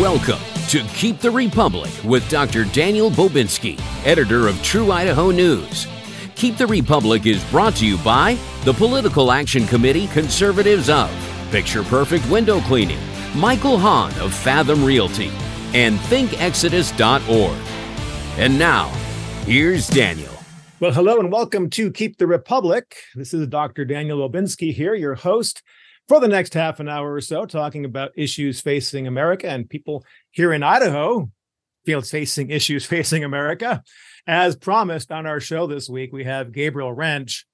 Welcome to Keep the Republic with Dr. Daniel Bobinski, editor of True Idaho News. Keep the Republic is brought to you by the Political Action Committee Conservatives of Picture Perfect Window Cleaning, Michael Hahn of Fathom Realty, and ThinkExodus.org. And now, here's Daniel. Well, hello and welcome to Keep the Republic. This is Dr. Daniel Bobinski here, your host for the next half an hour or so, talking about issues facing America and people here in Idaho feel facing issues facing America. As promised on our show this week, we have Gabriel Rench,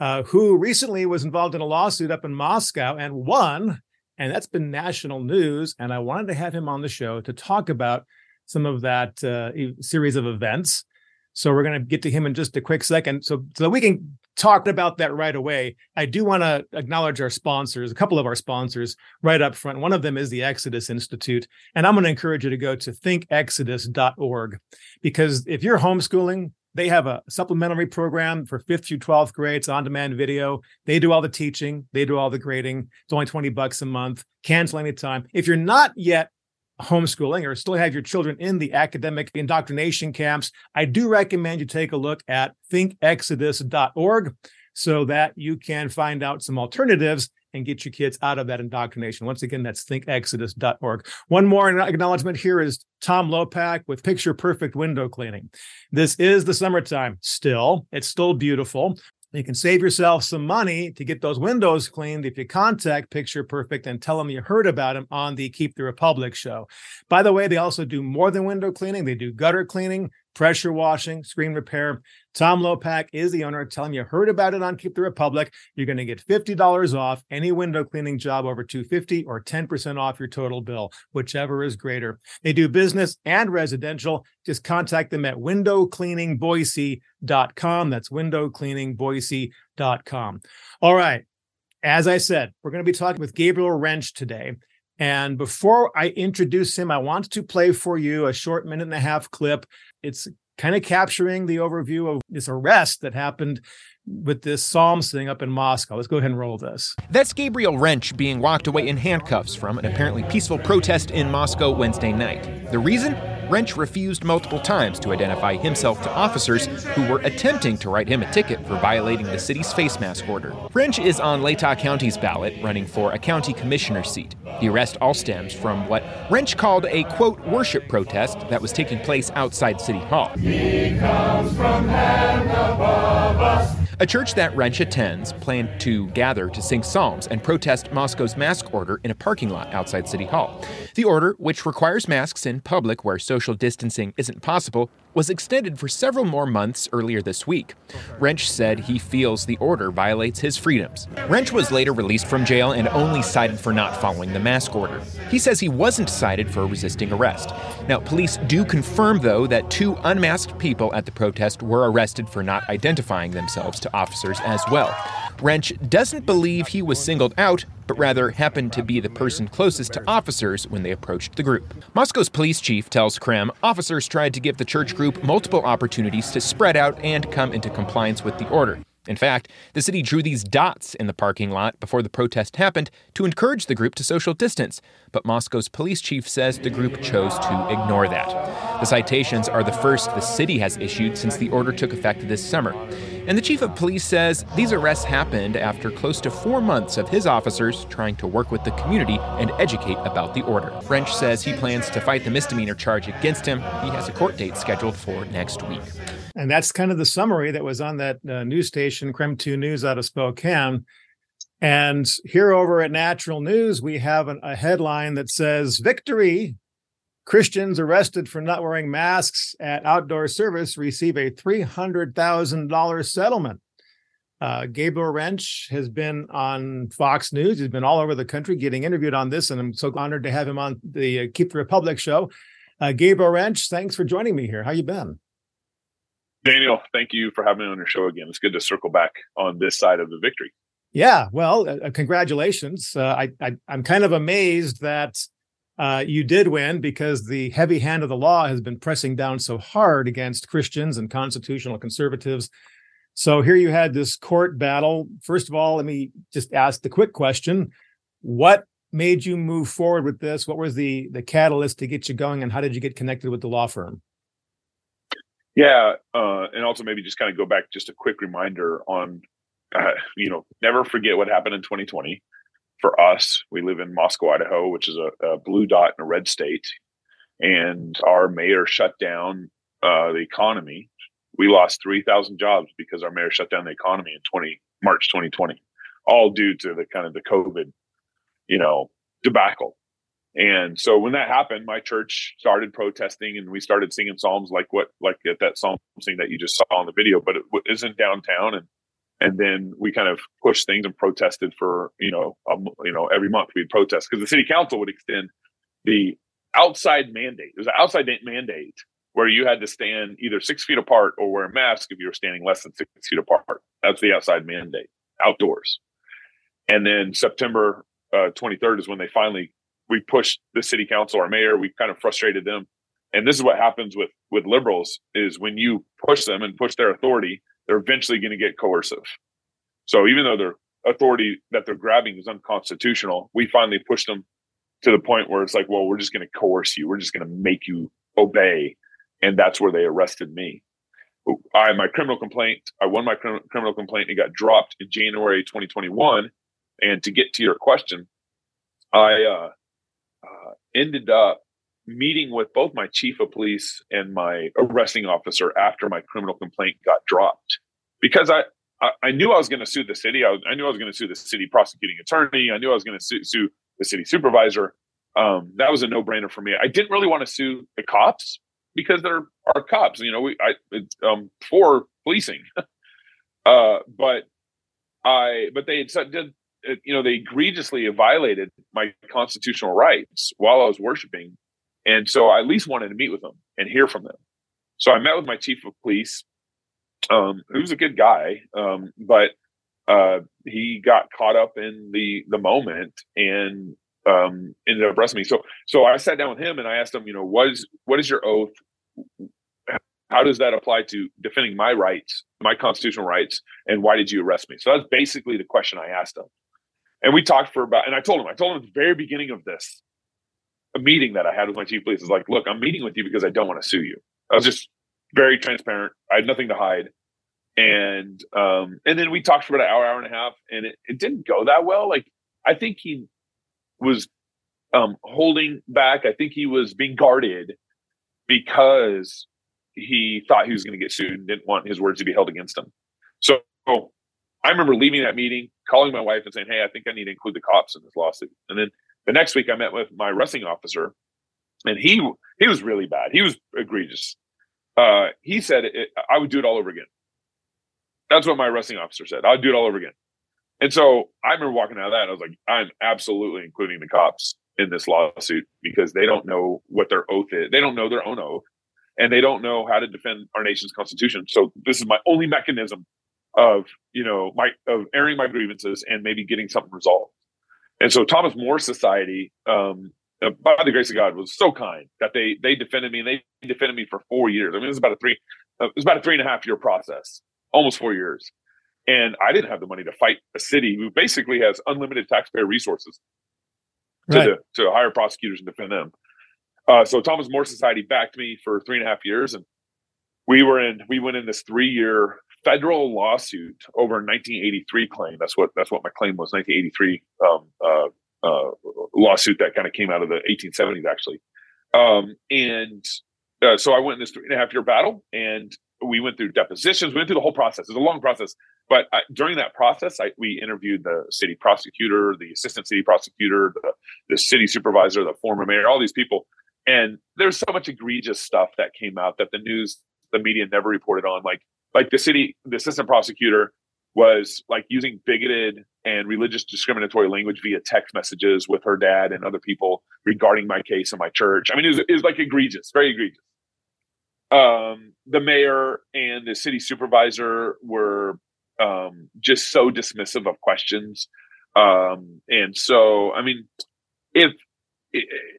uh, who recently was involved in a lawsuit up in Moscow and won. And that's been national news. And I wanted to have him on the show to talk about some of that uh, series of events. So we're going to get to him in just a quick second. So so we can talk about that right away. I do want to acknowledge our sponsors, a couple of our sponsors right up front. One of them is the Exodus Institute, and I'm going to encourage you to go to thinkexodus.org because if you're homeschooling, they have a supplementary program for 5th through 12th grades on-demand video. They do all the teaching, they do all the grading. It's only 20 bucks a month. Cancel anytime. If you're not yet homeschooling or still have your children in the academic indoctrination camps, I do recommend you take a look at thinkexodus.org so that you can find out some alternatives and get your kids out of that indoctrination. Once again, that's thinkexodus.org. One more acknowledgement here is Tom Lopak with Picture Perfect Window Cleaning. This is the summertime still. It's still beautiful. You can save yourself some money to get those windows cleaned. If you contact Picture Perfect and tell them you heard about them on the Keep the Republic show. By the way, they also do more than window cleaning, they do gutter cleaning, pressure washing, screen repair. Tom Lopak is the owner. Tell him you heard about it on Keep the Republic. You're going to get $50 off any window cleaning job over 250 or 10% off your total bill, whichever is greater. They do business and residential. Just contact them at windowcleaningboise.com. That's windowcleaningboise.com. All right. As I said, we're going to be talking with Gabriel Rench today. And before I introduce him, I want to play for you a short minute and a half clip. It's kind of capturing the overview of this arrest that happened with this psalm sing up in Moscow. Let's go ahead and roll this. That's Gabriel Rench being walked away in handcuffs from an apparently peaceful protest in Moscow Wednesday night. The reason? Rench refused multiple times to identify himself to officers who were attempting to write him a ticket for violating the city's face mask order. Rench is on Latah County's ballot, running for a county commissioner seat. The arrest all stems from what Rench called a quote worship protest that was taking place outside City Hall. A church that Rench attends planned to gather to sing psalms and protest Moscow's mask order in a parking lot outside City Hall. The order, which requires masks in public where social distancing isn't possible, was extended for several more months earlier this week. Rench said he feels the order violates his freedoms. Rench was later released from jail and only cited for not following the mask order. He says he wasn't cited for resisting arrest. Now, police do confirm, though, that two unmasked people at the protest were arrested for not identifying themselves to officers as well. Rench doesn't believe he was singled out, but rather happened to be the person closest to officers when they approached the group. Moscow's police chief tells Krem officers tried to give the church group multiple opportunities to spread out and come into compliance with the order. In fact, the city drew these dots in the parking lot before the protest happened to encourage the group to social distance, but Moscow's police chief says the group chose to ignore that. The citations are the first the city has issued since the order took effect this summer. And the chief of police says these arrests happened after close to four months of his officers trying to work with the community and educate about the order. Rench says he plans to fight the misdemeanor charge against him. He has a court date scheduled for next week. And that's kind of the summary that was on that uh, news station, KREM 2 News out of Spokane. And here over at Natural News, we have an, a headline that says Victory Christians arrested for not wearing masks at outdoor service receive a $300,000 settlement. Uh, Gabriel Rench has been on Fox News. He's been all over the country getting interviewed on this, and I'm so honored to have him on the uh, Keep the Republic show. Uh, Gabriel Rench, thanks for joining me here. How you been? Daniel, thank you for having me on your show again. It's good to circle back on this side of the victory. Yeah, well, uh, congratulations. Uh, I, I I'm kind of amazed that uh, you did win because the heavy hand of the law has been pressing down so hard against Christians and constitutional conservatives. So here you had this court battle. First of all, let me just ask the quick question What made you move forward with this? What was the the catalyst to get you going, and how did you get connected with the law firm? Yeah, uh, and also maybe just kind of go back, just a quick reminder on, uh, you know, never forget what happened in 2020. For us, we live in Moscow, Idaho, which is a, a blue dot in a red state, and our mayor shut down uh, the economy. We lost 3,000 jobs because our mayor shut down the economy in 20 March 2020, all due to the kind of the COVID, you know, debacle. And so when that happened, my church started protesting and we started singing psalms like what, like at that psalm sing that you just saw in the video, but it isn't downtown. And, and then we kind of pushed things and protested for, you know, um, you know, every month we'd protest because the city council would extend the outside mandate. It was an outside mandate where you had to stand either six feet apart or wear a mask if you were standing less than six feet apart. That's the outside mandate, outdoors. And then September uh, 23rd is when they finally we pushed the city council, our mayor, we kind of frustrated them. And this is what happens with with liberals is when you push them and push their authority, they're eventually going to get coercive. So even though their authority that they're grabbing is unconstitutional, we finally pushed them to the point where it's like, well, we're just going to coerce you. We're just going to make you obey. And that's where they arrested me. I my criminal complaint. I won my criminal complaint. It got dropped in January 2021. And to get to your question, I uh, uh, ended up meeting with both my chief of police and my arresting officer after my criminal complaint got dropped because I, I, I knew I was going to sue the city. I, I, knew I was going to sue the city prosecuting attorney. I knew I was going to sue, sue, the city supervisor. Um, that was a no brainer for me. I didn't really want to sue the cops because they're our cops. You know, we I um, for policing, uh, but I but they had did you know, they egregiously violated my constitutional rights while I was worshiping. And so I at least wanted to meet with them and hear from them. So I met with my chief of police, um, who's a good guy, um, but uh, he got caught up in the the moment and um, ended up arresting me. So so I sat down with him and I asked him, you know, what is what is your oath? How does that apply to defending my rights, my constitutional rights, and why did you arrest me? So that's basically the question I asked him. And we talked for about, and I told him, I told him at the very beginning of this, a meeting that I had with my chief police is like, look, I'm meeting with you because I don't want to sue you. I was just very transparent. I had nothing to hide. And um, and then we talked for about an hour, hour and a half, and it, it didn't go that well. Like I think he was um, holding back. I think he was being guarded because he thought he was going to get sued and didn't want his words to be held against him. So I remember leaving that meeting, calling my wife and saying, Hey, I think I need to include the cops in this lawsuit. And then the next week I met with my wrestling officer and he, he was really bad. He was egregious. Uh, he said it, I would do it all over again. That's what my wrestling officer said. I'd do it all over again. And so I remember walking out of that. I was like, I'm absolutely including the cops in this lawsuit because they don't know what their oath is. They don't know their own oath and they don't know how to defend our nation's constitution. So this is my only mechanism of you know my of airing my grievances and maybe getting something resolved. And so Thomas More Society, um, uh, by the grace of God, was so kind that they they defended me and they defended me for four years. I mean, it was about a three uh, it was about a three and a half year process, almost four years. And I didn't have the money to fight a city who basically has unlimited taxpayer resources to right. the, to hire prosecutors and defend them. Uh, so Thomas More Society backed me for three and a half years, and we were in we went in this three year federal lawsuit over 1983 claim. That's what that's what my claim was. 1983 um, uh, uh, lawsuit that kind of came out of the 1870s, actually. Um, and uh, so I went in this three and a half year battle, and we went through depositions. We went through the whole process. It was a long process, but I, during that process, I, we interviewed the city prosecutor, the assistant city prosecutor, the, the city supervisor, the former mayor, all these people. And there's so much egregious stuff that came out that the news, the media never reported on. Like like the city, the assistant prosecutor was like using bigoted and religious discriminatory language via text messages with her dad and other people regarding my case in my church. I mean, it was, it was like egregious, very egregious. Um, the mayor and the city supervisor were um, just so dismissive of questions. Um, and so, I mean, if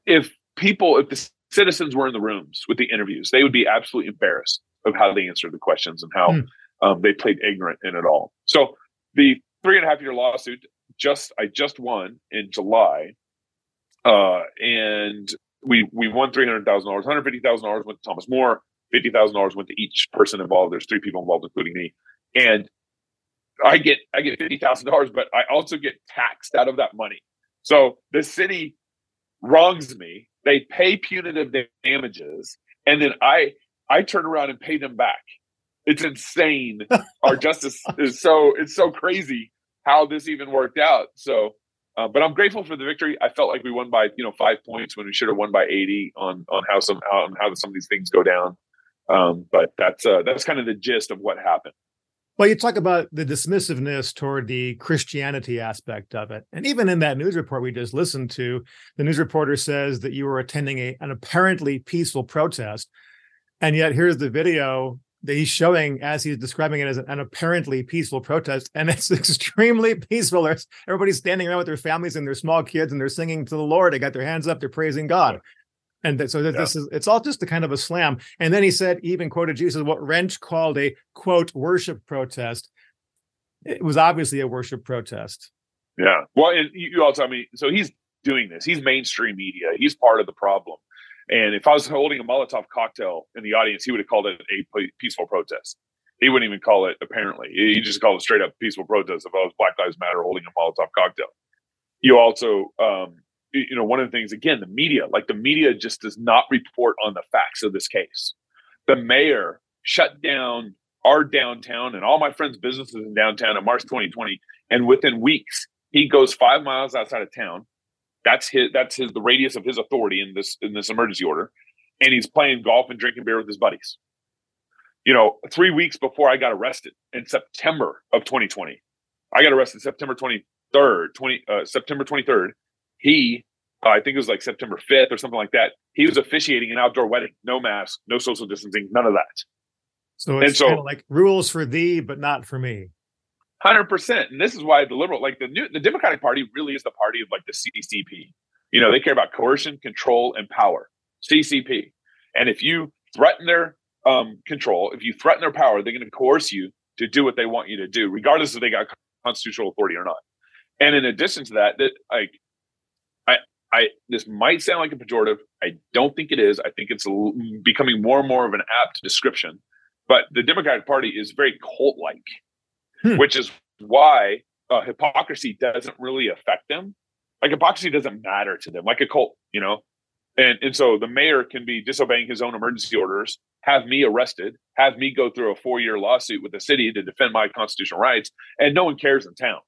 if people, if the citizens were in the rooms with the interviews, they would be absolutely embarrassed of how they answered the questions and how mm. um, they played ignorant in it all. So the three and a half year lawsuit just I just won in July, uh, and we we won three hundred thousand dollars. Hundred fifty thousand dollars went to Thomas More. Fifty thousand dollars went to each person involved. There's three people involved, including me, and I get I get fifty thousand dollars, but I also get taxed out of that money. So the city wrongs me. They pay punitive damages, and then I I turn around and pay them back. It's insane. Our justice is so it's so crazy how this even worked out. So, uh, but I'm grateful for the victory. I felt like we won by you know five points when we should have won by 80 on on how some on how some of these things go down. Um, but that's uh, that's kind of the gist of what happened. Well, you talk about the dismissiveness toward the Christianity aspect of it. And even in that news report we just listened to, the news reporter says that you were attending a, an apparently peaceful protest. And yet here's the video that he's showing as he's describing it as an, apparently peaceful protest. And it's extremely peaceful. There's everybody's standing around with their families and their small kids and they're singing to the Lord. They got their hands up, they're praising God. And that, so that yeah. this is it's all just a kind of a slam. And then he said, even quoted Jesus, what Rench called a quote worship protest. It was obviously a worship protest. Yeah. Well, and you also, I mean, so he's doing this. He's mainstream media. He's part of the problem. And if I was holding a Molotov cocktail in the audience, he would have called it a peaceful protest. He wouldn't even call it apparently. He just called it straight up peaceful protest if I was Black Lives Matter holding a Molotov cocktail. You also um, you know, one of the things again, the media, like the media just does not report on the facts of this case. The mayor shut down our downtown and all my friends' businesses in downtown in March 2020. And within weeks, he goes five miles outside of town. That's his that's his the radius of his authority in this in this emergency order. And he's playing golf and drinking beer with his buddies. You know, three weeks before I got arrested in September of 2020. I got arrested September 23rd, 20 uh, September 23rd he uh, I think it was like September 5th or something like that. He was officiating an outdoor wedding, no mask, no social distancing, none of that. So it's and so, like rules for thee, but not for me. Hundred percent. And this is why the liberal, like the new, the Democratic Party, really is the party of like the CCP. You know, they care about coercion, control, and power. CCP. And if you threaten their um, control, if you threaten their power, they're going to coerce you to do what they want you to do, regardless if they got constitutional authority or not. And in addition to that, that like I I this might sound like a pejorative. I don't think it is. I think it's becoming more and more of an apt description. But the Democratic Party is very cult-like, hmm. which is why uh, hypocrisy doesn't really affect them. Like hypocrisy doesn't matter to them, like a cult, you know. And and so the mayor can be disobeying his own emergency orders, have me arrested, have me go through a four-year lawsuit with the city to defend my constitutional rights, and no one cares in town.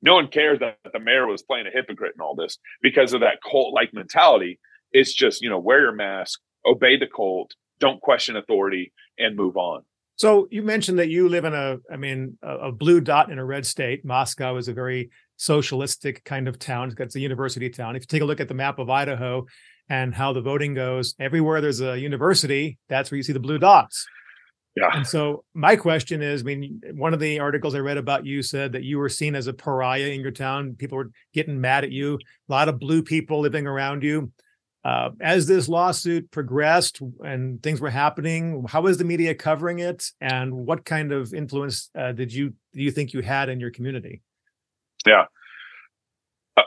No one cares that the mayor was playing a hypocrite in all this because of that cult like mentality. It's just, you know, wear your mask, obey the cult, don't question authority, and move on. So you mentioned that you live in a, I mean, a, a blue dot in a red state. Moscow is a very socialistic kind of town. It's a university town. If you take a look at the map of Idaho and how the voting goes, everywhere there's a university, that's where you see the blue dots. Yeah. And so my question is, I mean, one of the articles I read about you said that you were seen as a pariah in your town. People were getting mad at you. A lot of blue people living around you. Uh, as this lawsuit progressed and things were happening, how was the media covering it, and what kind of influence uh, did you do you think you had in your community? Yeah, uh,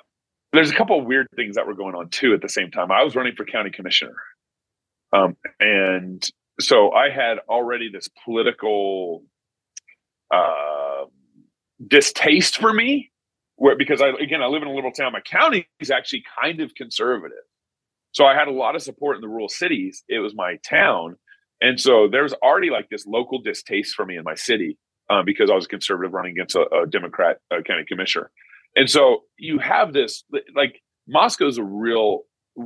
there's a couple of weird things that were going on too at the same time. I was running for county commissioner, um, and so I had already this political uh, distaste for me, where because I again I live in a little town. My county is actually kind of conservative, so I had a lot of support in the rural cities. It was my town, and so there was already like this local distaste for me in my city um, because I was a conservative running against a, a Democrat uh, county commissioner, and so you have this like Moscow's a real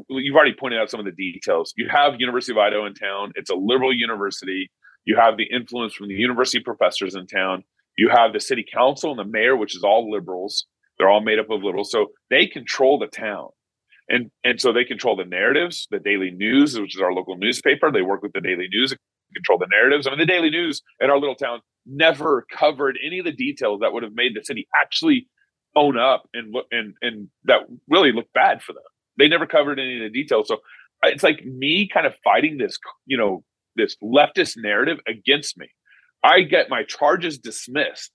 you've already pointed out some of the details. You have University of Idaho in town. It's a liberal university. You have the influence from the university professors in town. You have the city council and the mayor, which is all liberals. They're all made up of liberals. So they control the town. And and so they control the narratives, the daily news, which is our local newspaper. They work with the daily news and control the narratives. I mean, the daily news in our little town never covered any of the details that would have made the city actually own up and look and and that really looked bad for them. They never covered any of the details. So uh, it's like me kind of fighting this, you know, this leftist narrative against me. I get my charges dismissed.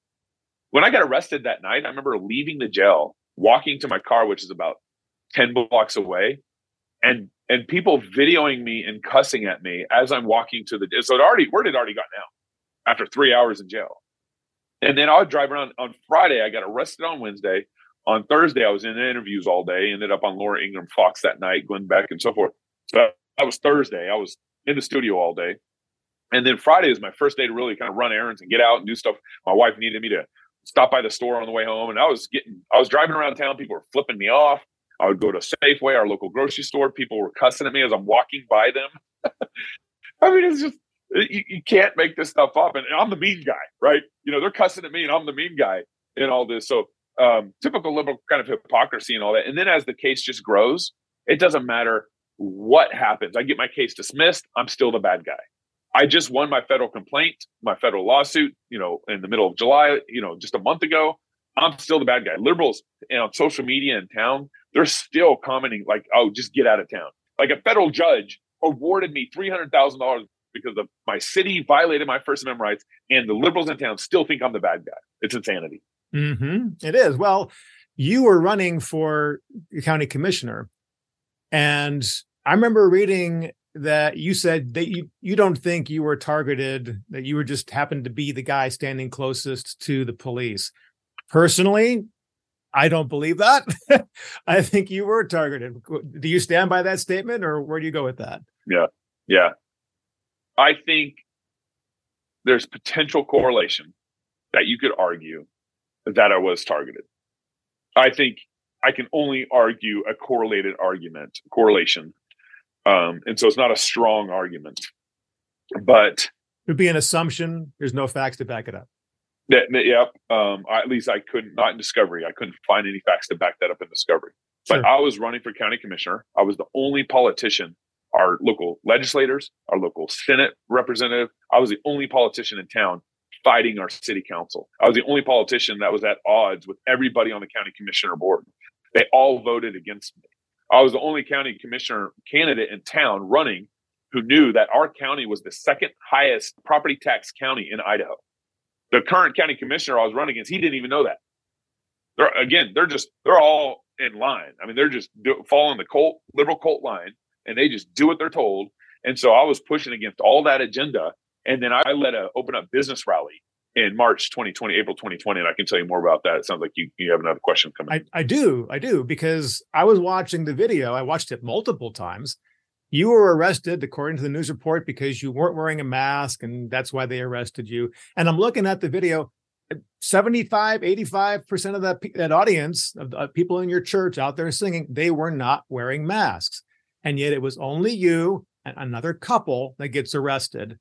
When I got arrested that night, I remember leaving the jail, walking to my car, which is about 10 blocks away and and people videoing me and cussing at me as I'm walking to the so it already word had already gotten out after three hours in jail. And then I would drive around on Friday. I got arrested on Wednesday. On Thursday, I was in interviews all day, ended up on Laura Ingraham Fox that night, Glenn Beck, and so forth. So that was Thursday. I was in the studio all day. And then Friday is my first day to really kind of run errands and get out and do stuff. My wife needed me to stop by the store on the way home. And I was getting, I was driving around town. People were flipping me off. I would go to Safeway, our local grocery store. People were cussing at me as I'm walking by them. I mean, it's just, you, you, can't make this stuff up. And I'm the mean guy, right? You know, they're cussing at me and I'm the mean guy in all this. So, um, typical liberal kind of hypocrisy and all that. And then as the case just grows, it doesn't matter what happens. I get my case dismissed. I'm still the bad guy. I just won my federal complaint, my federal lawsuit, you know, in the middle of July, you know, just a month ago. I'm still the bad guy. Liberals and on social media in town, they're still commenting like, "Oh, just get out of town." Like a federal judge awarded me three hundred thousand dollars because of my city violated my First Amendment rights, and the liberals in town still think I'm the bad guy. It's insanity. Mm-hmm. It is. Well, you were running for county commissioner, and I remember reading that you said that you you don't think you were targeted that you were just happened to be the guy standing closest to the police personally i don't believe that. I think you were targeted. Do you stand by that statement or where do you go with that? Yeah. Yeah. I think there's potential correlation that you could argue that i was targeted. I think i can only argue a correlated argument correlation. Um, and so it's not a strong argument, but it would be an assumption. There's no facts to back it up. That, that yep. Um, I, at least I couldn't, not in discovery. I couldn't find any facts to back that up in discovery. Sure. But I was running for county commissioner. I was the only politician, our local legislators, our local Senate representative. I was the only politician in town fighting our city council. I was the only politician that was at odds with everybody on the county commissioner board. They all voted against me. I was the only county commissioner candidate in town running who knew that our county was the second highest property tax county in Idaho. The current county commissioner I was running against, he didn't even know that. They're, again, they're just they're all in line. I mean, they're just do, following the cult liberal cult line, and they just do what they're told. And so I was pushing against all that agenda, and then I led a open up business rally in March 2020, April 2020. And I can tell you more about that. It sounds like you, you have another question coming. I, I do. I do. Because I was watching the video. I watched it multiple times. You were arrested, according to the news report, because you weren't wearing a mask. And that's why they arrested you. And I'm looking at the video. Uh, 75, 85% of that, that audience of, of uh, people in your church out there singing, they were not wearing masks. And yet it was only you and another couple that gets arrested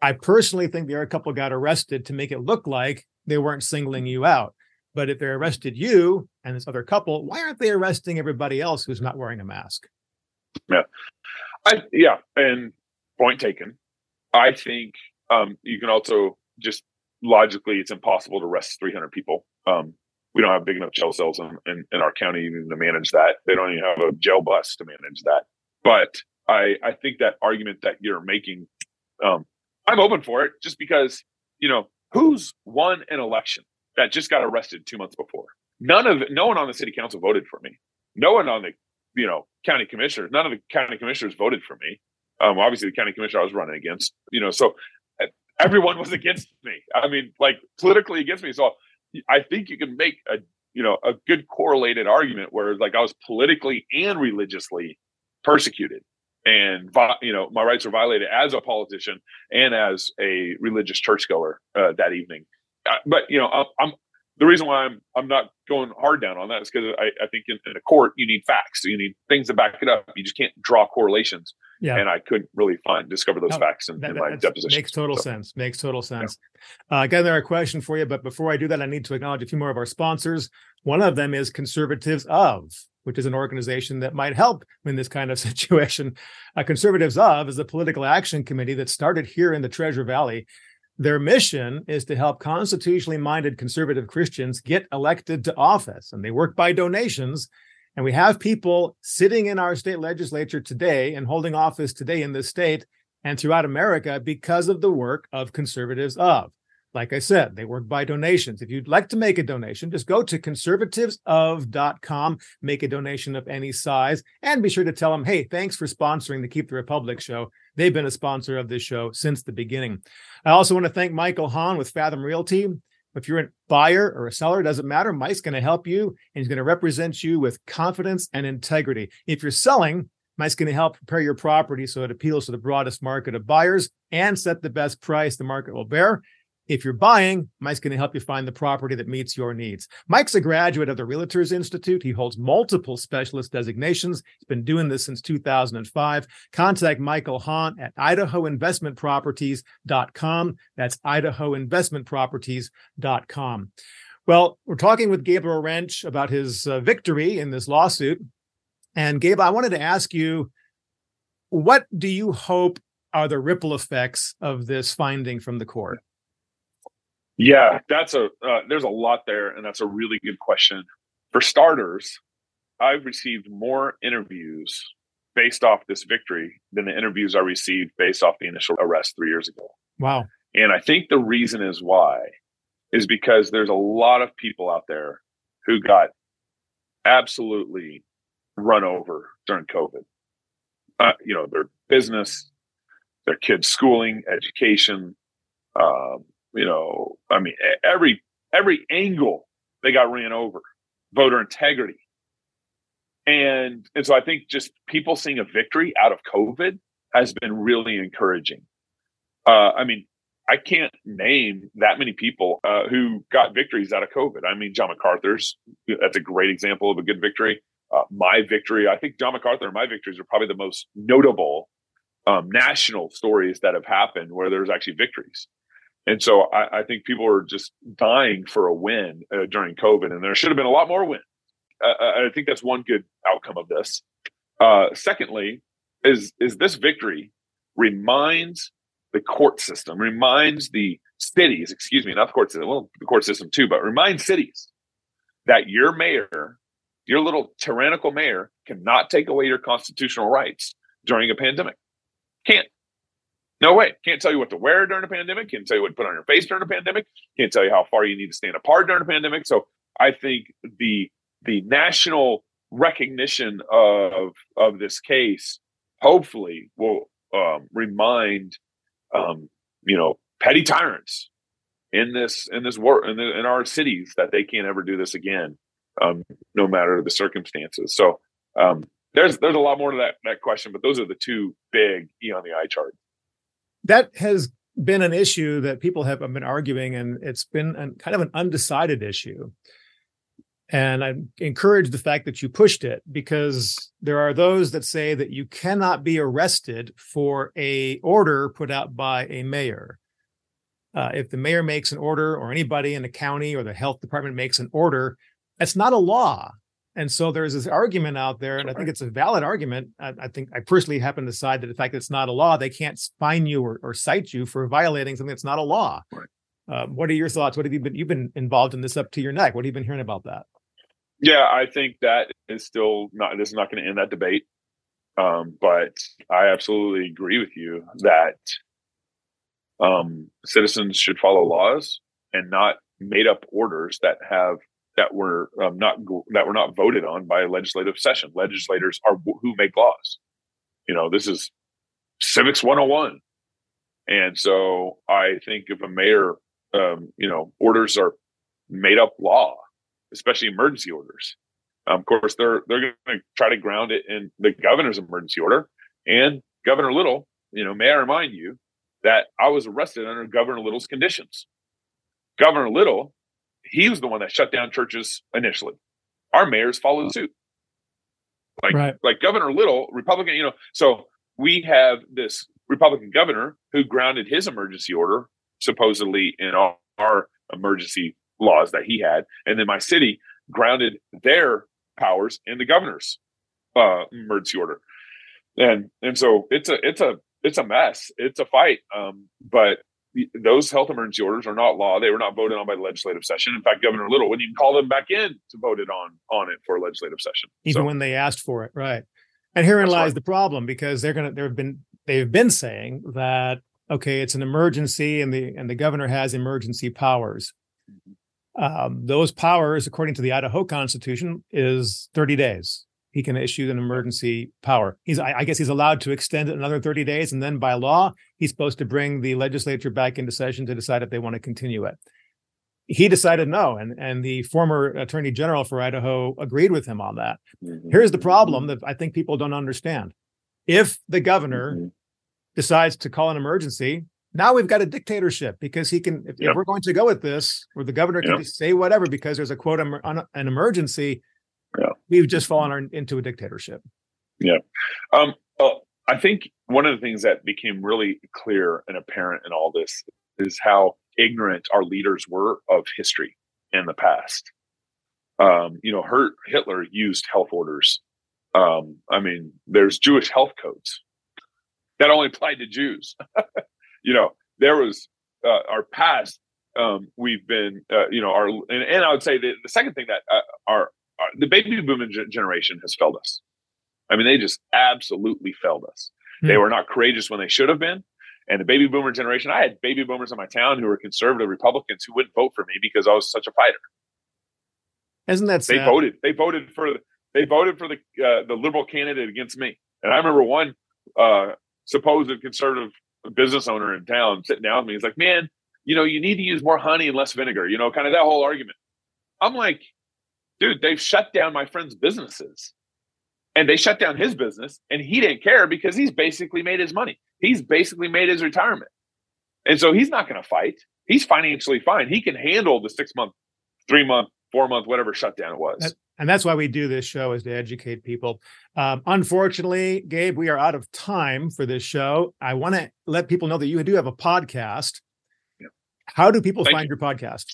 I personally think the other couple got arrested to make it look like they weren't singling you out. But if they arrested you and this other couple, why aren't they arresting everybody else who's not wearing a mask? Yeah. I yeah, and point taken. I think um, you can also just logically it's impossible to arrest 300 people. Um, we don't have big enough jail cells in, in, in, our county to manage that. They don't even have a jail bus to manage that. But I I think that argument that you're making um, I'm open for it just because, you know, who's won an election that just got arrested two months before? None of no one on the city council voted for me. No one on the, you know, county commissioners, none of the county commissioners voted for me. Um, obviously the county commissioner I was running against, you know, so uh, everyone was against me. I mean, like politically against me. So I think you can make a, you know, a good correlated argument where like I was politically and religiously persecuted and you know my rights were violated as a politician and as a religious churchgoer uh, that evening. Uh, but you know, I'm, the reason why I'm I'm not going hard down on that is because I, I think in, in, a court you need facts, you need things to back it up. You just can't draw correlations. Yeah. And I couldn't really find discover those no, facts in, that, in my deposition. Makes total so. sense. Makes total sense. Yeah. Uh, again, there a question for you, but before I do that, I need to acknowledge a few more of our sponsors. One of them is Conservatives of which is an organization that might help in this kind of situation. Uh, Conservatives of is a political action committee that started here in the Treasure Valley. Their mission is to help constitutionally minded conservative Christians get elected to office, and they work by donations. And we have people sitting in our state legislature today and holding office today in this state and throughout America because of the work of conservatives of. Like I said, they work by donations. If you'd like to make a donation, just go to conservativesof.com, make a donation of any size, and be sure to tell them, hey, thanks for sponsoring the Keep the Republic show. They've been a sponsor of this show since the beginning. I also want to thank Michael Hahn with Fathom Realty. If you're a buyer or a seller, it doesn't matter. Mike's going to help you and he's going to represent you with confidence and integrity. If you're selling, Mike's going to help prepare your property so it appeals to the broadest market of buyers and set the best price the market will bear. If you're buying, Mike's going to help you find the property that meets your needs. Mike's a graduate of the Realtors Institute. He holds multiple specialist designations. He's been doing this since 2005. Contact Michael Hahn at idahoinvestmentproperties.com. That's idahoinvestmentproperties.com. Well, we're talking with Gabriel Rench about his uh, victory in this lawsuit. And Gabe, I wanted to ask you, what do you hope are the ripple effects of this finding from the court? Yeah, that's a uh, there's a lot there, and that's a really good question. For starters, I've received more interviews based off this victory than the interviews I received based off the initial arrest three years ago. Wow. And I think the reason is why is because there's a lot of people out there who got absolutely run over during COVID. Uh, you know, their business, their kids' schooling, education, um, you know, I mean, every every angle they got ran over, voter integrity, and and so I think just people seeing a victory out of COVID has been really encouraging. Uh, I mean, I can't name that many people uh, who got victories out of COVID. I mean, John MacArthur's that's a great example of a good victory. Uh, my victory, I think John MacArthur and my victories are probably the most notable um, national stories that have happened where there's actually victories. And so I, I, think people are just dying for a win uh, during COVID, and there should have been a lot more wins. Uh, I think that's one good outcome of this. Uh, secondly, is is this victory reminds the court system, reminds the cities, excuse me, not the court system, well, the court system too, but reminds cities that your mayor, your little tyrannical mayor, cannot take away your constitutional rights during a pandemic. Can't. No way. Can't tell you what to wear during a pandemic. Can't tell you what to put on your face during a pandemic. Can't tell you how far you need to stand apart during a pandemic. So I think the the national recognition of of this case hopefully will um, remind um, you know petty tyrants in this in this war in, the, in our cities that they can't ever do this again, um, no matter the circumstances. So um, there's there's a lot more to that that question, but those are the two big E on the eye chart that has been an issue that people have been arguing, and it's been an, kind of an undecided issue. And I encourage the fact that you pushed it because there are those that say that you cannot be arrested for a order put out by a mayor. Uh, if the mayor makes an order, or anybody in the county or the health department makes an order, that's not a law. And so there's this argument out there, and I think it's a valid argument. I, I, think I personally happen to side that the fact that it's not a law, they can't fine you or, or cite you for violating something that's not a law. Right. Um, what are your thoughts? What have you been? You've been involved in this up to your neck. What have you been hearing about that? Yeah, I think that is still not. This is not going to end that debate. Um, but I absolutely agree with you that um, citizens should follow laws and not made up orders that have that were um, not that were not voted on by a legislative session. Legislators are who make laws. You know, this is civics 101. And so I think if a mayor, um, you know, orders are made up law, especially emergency orders. Um, of course, they're they're going to try to ground it in the governor's emergency order. And Governor Little, you know, may I remind you that I was arrested under Governor Little's conditions. Governor Little he was the one that shut down churches initially. Our mayors followed suit. Like right. like Governor Little, Republican, you know, so we have this Republican governor who grounded his emergency order supposedly in our, our emergency laws that he had, and then my city grounded their powers in the governor's uh, emergency order, and and so it's a it's a it's a mess. It's a fight. Um, but those health emergency orders are not law. They were not voted on by the legislative session. In fact, Governor Little wouldn't even call them back in to vote it on on it for a legislative session, even so, when they asked for it. Right, and herein lies right. the problem because they're gonna. There have been they've been saying that okay, it's an emergency, and the and the governor has emergency powers. Um, those powers, according to the Idaho Constitution, is 30 days. He can issue an emergency power. He's, I, I guess, he's allowed to extend it another 30 days, and then by law, he's supposed to bring the legislature back into session to decide if they want to continue it. He decided no, and and the former attorney general for Idaho agreed with him on that. Mm-hmm. Here's the problem that I think people don't understand: if the governor Mhm. decides to call an emergency, now we've got a dictatorship because he can. If, if we're going to go with this, where the governor can Yep. just say whatever because there's a quote on an emergency. We've just fallen into a dictatorship. Yeah. Um, uh, I think one of the things that became really clear and apparent in all this is how ignorant our leaders were of history in the past. Um, you know, Hitler used health orders. Um, I mean, there's Jewish health codes that only applied to Jews. you know, there was uh, our past. Um, we've been, uh, you know, our and, and I would say the, the second thing that uh, our the baby boomer generation has failed us. I mean, they just absolutely failed us. They Hmm. were not courageous when they should have been. And the baby boomer generation, I had baby boomers in my town who were conservative Republicans who wouldn't vote for me because I was such a fighter. Isn't that They voted. They voted for they voted for the uh, the liberal candidate against me. And I remember one uh, supposed conservative business owner in town sitting down with me. He's like, "Man, you know, you need to use more honey and less vinegar." You know, kind of that whole argument. I'm like, dude, they've shut down my friend's businesses. And they shut down his business, and he didn't care because he's basically made his money. He's basically made his retirement. And so he's not going to fight. He's financially fine. He can handle the six month, three month, four month, whatever shutdown it was. And that's why we do this show is to educate people. Um, unfortunately, Gabe, we are out of time for this show. I want to let people know that you do have a podcast. Yeah. How do people Thank find your podcast?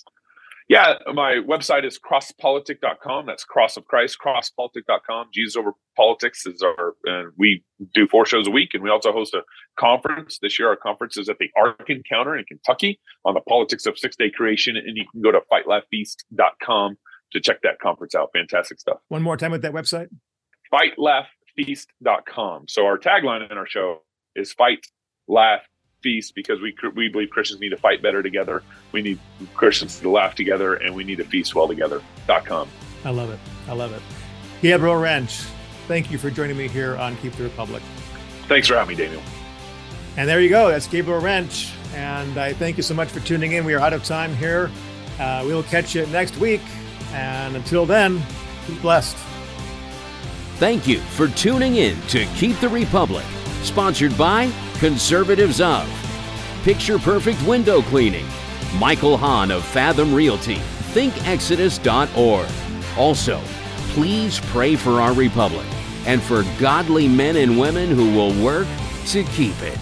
Yeah, my website is crosspolitic.com. That's cross of Christ, crosspolitic.com. Jesus over politics is our, and we do four shows a week. And we also host a conference. This year, our conference is at the Ark Encounter in Kentucky on the politics of six day creation. And you can go to fightlaughfeast.com to check that conference out. Fantastic stuff. One more time with that website. Fightlaughfeast.com. So our tagline in our show is fight, laugh, feast because we we believe Christians need to fight better together. We need Christians to laugh together, and we need to feast well together. Dot com. I love it. I love it. Gabriel Rench, thank you for joining me here on Keep the Republic. Thanks for having me, Daniel. And there you go. That's Gabriel Rench. And I thank you so much for tuning in. We are out of time here. Uh, we will catch you next week. And until then, be blessed. Thank you for tuning in to Keep the Republic, sponsored by Conservatives of Picture Perfect Window Cleaning, Michael Hahn of Fathom Realty, ThinkExodus.org. Also, please pray for our republic and for godly men and women who will work to keep it.